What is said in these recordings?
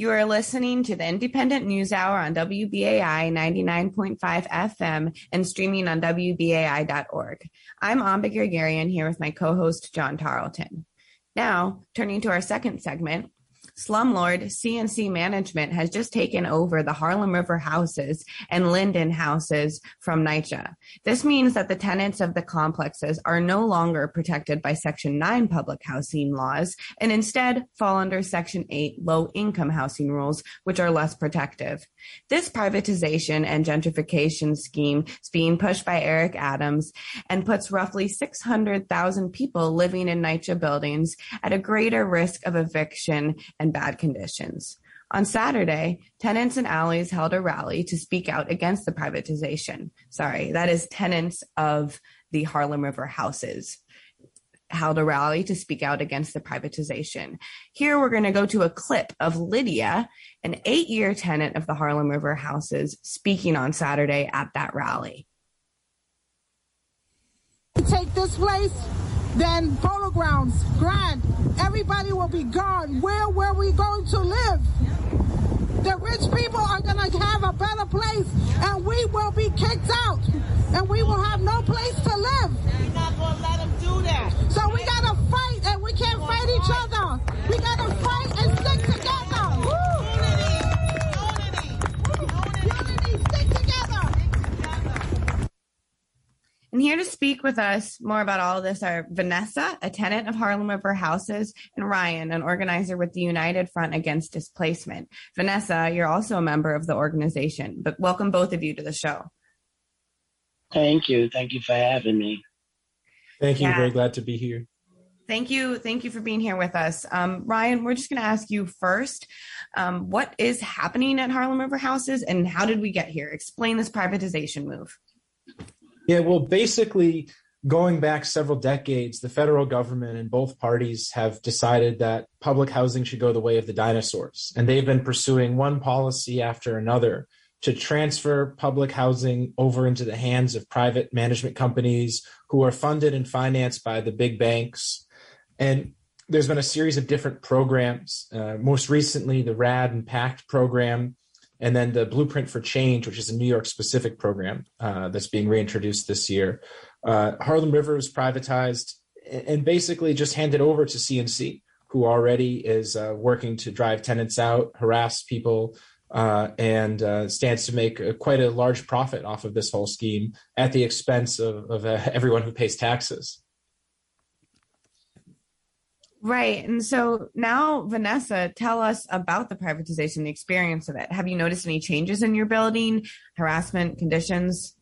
You are listening to the Independent News Hour on WBAI 99.5 FM and streaming on WBAI.org. I'm Amba Guerguerian here with my co-host John Tarleton. Now, turning to our second segment, Slumlord CNC Management has just taken over the Harlem River houses and Linden houses from NYCHA. This means that the tenants of the complexes are no longer protected by Section 9 public housing laws and instead fall under Section 8 low income housing rules, which are less protective. This privatization and gentrification scheme is being pushed by Eric Adams and puts roughly 600,000 people living in NYCHA buildings at a greater risk of eviction and bad conditions. On Saturday, tenants and alleys held a rally to speak out against the privatization. Sorry, that is tenants of the Harlem River houses held a rally to speak out against the privatization. Here we're going to go to a clip of Lydia, an eight year tenant of the Harlem River houses, speaking on Saturday at that rally. Take this place then polo grounds, grand. Everybody will be gone. Where were we going to live? The rich people are going to have a better place and we will be kicked out and we will have no place to live. We're not going to let them do that. So we got to fight and we can't fight each other. We got to fight and stick together. And here to speak with us more about all of this are Vanessa, a tenant of Harlem River Houses, and Ryan, an organizer with the United Front Against Displacement. Vanessa, you're also a member of the organization, but welcome both of you to the show. Thank you. Thank you for having me. Thank you. Yeah. Very glad to be here. Thank you. Thank you for being here with us. Um, Ryan, we're just going to ask you first um, what is happening at Harlem River Houses and how did we get here? Explain this privatization move. Yeah, well, basically, going back several decades, the federal government and both parties have decided that public housing should go the way of the dinosaurs. And they've been pursuing one policy after another to transfer public housing over into the hands of private management companies who are funded and financed by the big banks. And there's been a series of different programs. Uh, most recently, the RAD and PACT program and then the Blueprint for Change, which is a New York specific program uh, that's being reintroduced this year. Uh, Harlem River is privatized and basically just handed over to CNC, who already is uh, working to drive tenants out, harass people, uh, and uh, stands to make a, quite a large profit off of this whole scheme at the expense of, of uh, everyone who pays taxes. Right. And so now, Vanessa, tell us about the privatization, the experience of it. Have you noticed any changes in your building, harassment conditions?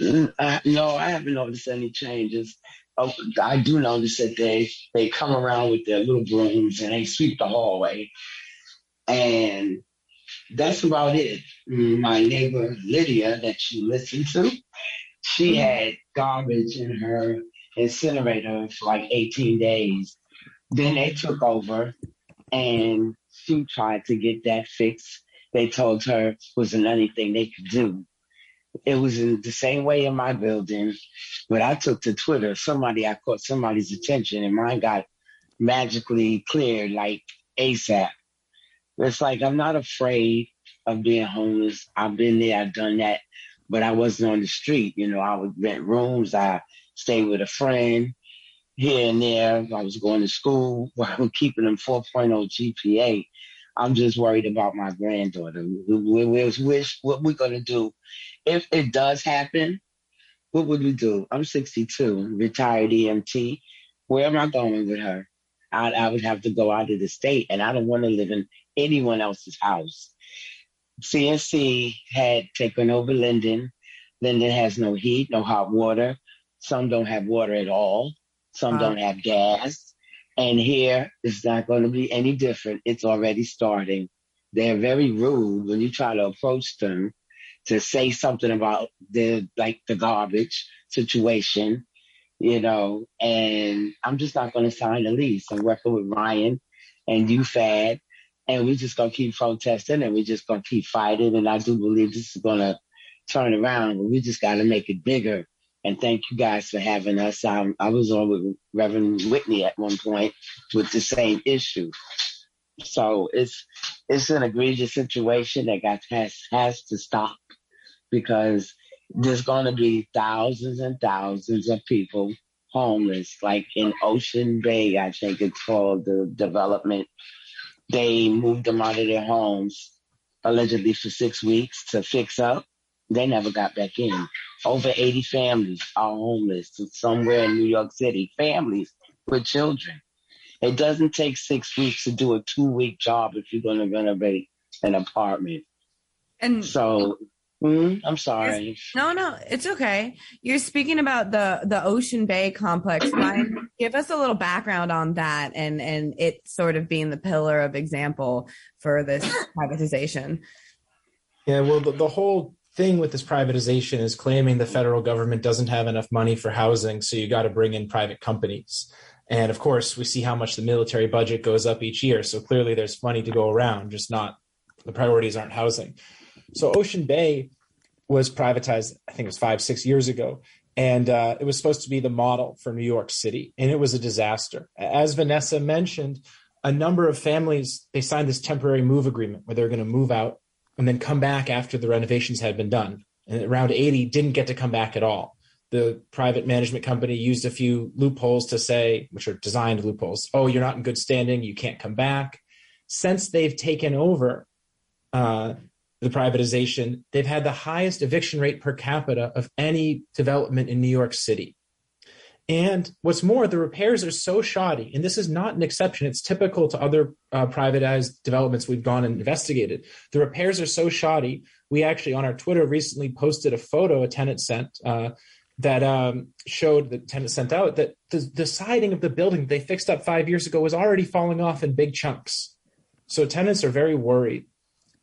Mm, no, I haven't noticed any changes. Oh, I do notice that they they come around with their little brooms and they sweep the hallway, and that's about it. My neighbor Lydia, that you listen to, she mm-hmm. had garbage in her incinerator for like 18 days. Then they took over and she tried to get that fixed. They told her wasn't anything they could do. It was in the same way in my building, but I took to Twitter. Somebody, I caught somebody's attention and mine got magically cleared like ASAP. It's like I'm not afraid of being homeless. I've been there, I've done that, but I wasn't on the street. You know, I would rent rooms. I stay with a friend here and there. I was going to school. I'm keeping them 4.0 GPA. I'm just worried about my granddaughter. We wish what we're to do. If it does happen, what would we do? I'm 62, retired EMT. Where am I going with her? I, I would have to go out of the state, and I don't want to live in anyone else's house. CNC had taken over Linden. Linden has no heat, no hot water. Some don't have water at all. Some don't have gas. And here it's not going to be any different. It's already starting. They're very rude when you try to approach them to say something about the like the garbage situation, you know, and I'm just not going to sign a lease. I'm working with Ryan and UFAD, and we're just going to keep protesting and we're just going to keep fighting. And I do believe this is going to turn around, but we just got to make it bigger and thank you guys for having us. I was on with Reverend Whitney at one point with the same issue. So it's it's an egregious situation that got has has to stop because there's going to be thousands and thousands of people homeless, like in Ocean Bay, I think it's called the development. They moved them out of their homes allegedly for six weeks to fix up. They never got back in. Over 80 families are homeless somewhere in New York City, families with children. It doesn't take six weeks to do a two week job if you're going to renovate an apartment. And so Mm, I'm sorry. No, no, it's okay. You're speaking about the the Ocean Bay complex. Ryan, give us a little background on that and and it sort of being the pillar of example for this privatization. Yeah, well, the, the whole thing with this privatization is claiming the federal government doesn't have enough money for housing, so you got to bring in private companies. And of course, we see how much the military budget goes up each year. So clearly, there's money to go around, just not the priorities aren't housing. So Ocean Bay was privatized, I think it was five, six years ago. And uh, it was supposed to be the model for New York City. And it was a disaster. As Vanessa mentioned, a number of families, they signed this temporary move agreement where they're going to move out and then come back after the renovations had been done. And around 80 didn't get to come back at all. The private management company used a few loopholes to say, which are designed loopholes, oh, you're not in good standing, you can't come back. Since they've taken over, uh, the privatization, they've had the highest eviction rate per capita of any development in New York City. And what's more, the repairs are so shoddy, and this is not an exception. It's typical to other uh, privatized developments we've gone and investigated. The repairs are so shoddy. We actually, on our Twitter, recently posted a photo a tenant sent uh, that um, showed the tenant sent out that the, the siding of the building they fixed up five years ago was already falling off in big chunks. So tenants are very worried.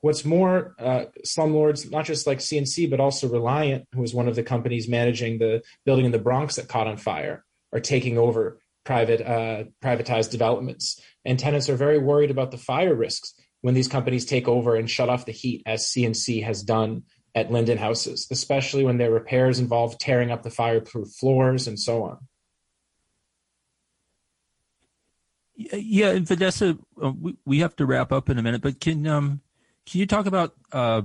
What's more, uh, slumlords, not just like CNC, but also Reliant, who was one of the companies managing the building in the Bronx that caught on fire, are taking over private uh, privatized developments. And tenants are very worried about the fire risks when these companies take over and shut off the heat, as CNC has done at Linden houses, especially when their repairs involve tearing up the fireproof floors and so on. Yeah, and Vanessa, uh, we, we have to wrap up in a minute, but can um, can you talk about uh,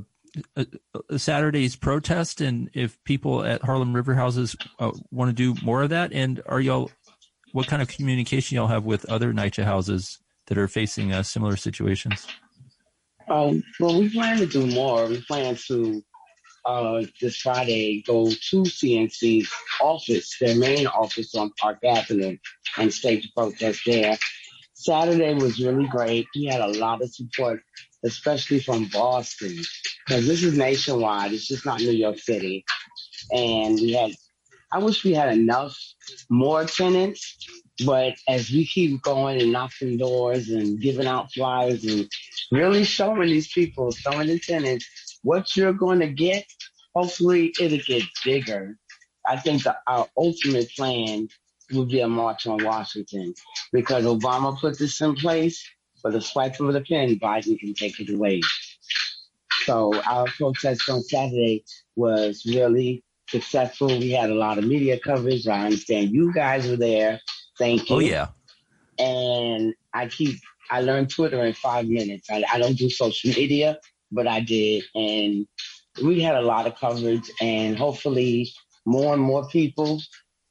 Saturday's protest and if people at Harlem River Houses uh, want to do more of that? And are y'all, what kind of communication y'all have with other NYCHA houses that are facing uh, similar situations? Um, well, we plan to do more. We plan to uh, this Friday go to CNC's office, their main office on Park Avenue, and stage a protest there. Saturday was really great. We had a lot of support especially from Boston, because this is nationwide. It's just not New York City. And we had, I wish we had enough more tenants, but as we keep going and knocking doors and giving out flyers and really showing these people, showing the tenants what you're going to get, hopefully it'll get bigger. I think that our ultimate plan would be a march on Washington because Obama put this in place with a swipe of the pen, Biden can take it away. So our protest on Saturday was really successful. We had a lot of media coverage. I understand you guys were there. Thank oh, you. Oh yeah. And I keep I learned Twitter in five minutes. I, I don't do social media, but I did, and we had a lot of coverage. And hopefully, more and more people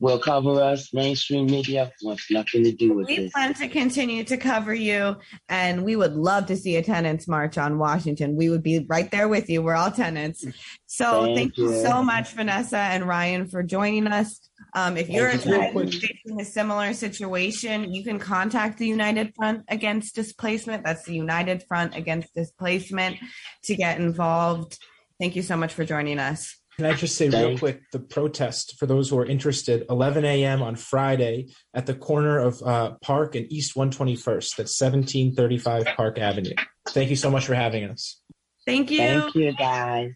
will cover us. Mainstream media wants nothing to do with we this. We plan to continue to cover you, and we would love to see a tenants march on Washington. We would be right there with you. We're all tenants. So thank, thank you. you. so much, Vanessa and Ryan, for joining us. Um, if you're facing a similar situation, you can contact the United Front Against Displacement. That's the United Front Against Displacement to get involved. Thank you so much for joining us. Can I just say real quick the protest for those who are interested? 11 a.m. on Friday at the corner of uh, Park and East 121st. That's 1735 Park Avenue. Thank you so much for having us. Thank you. Thank you, guys.